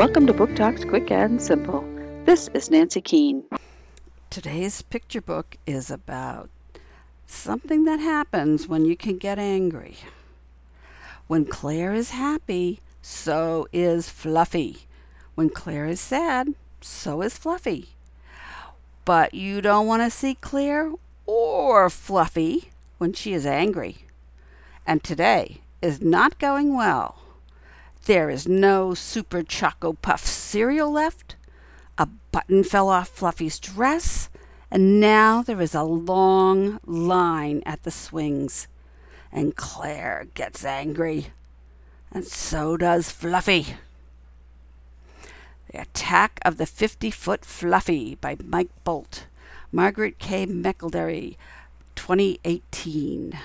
Welcome to Book Talks Quick and Simple. This is Nancy Keane. Today's picture book is about something that happens when you can get angry. When Claire is happy, so is Fluffy. When Claire is sad, so is Fluffy. But you don't want to see Claire or Fluffy when she is angry. And today is not going well. There is no Super Choco Puff cereal left. A button fell off Fluffy's dress, and now there is a long line at the swings. And Claire gets angry, and so does Fluffy. The Attack of the Fifty Foot Fluffy by Mike Boldt. Margaret K. McElderry, 2018.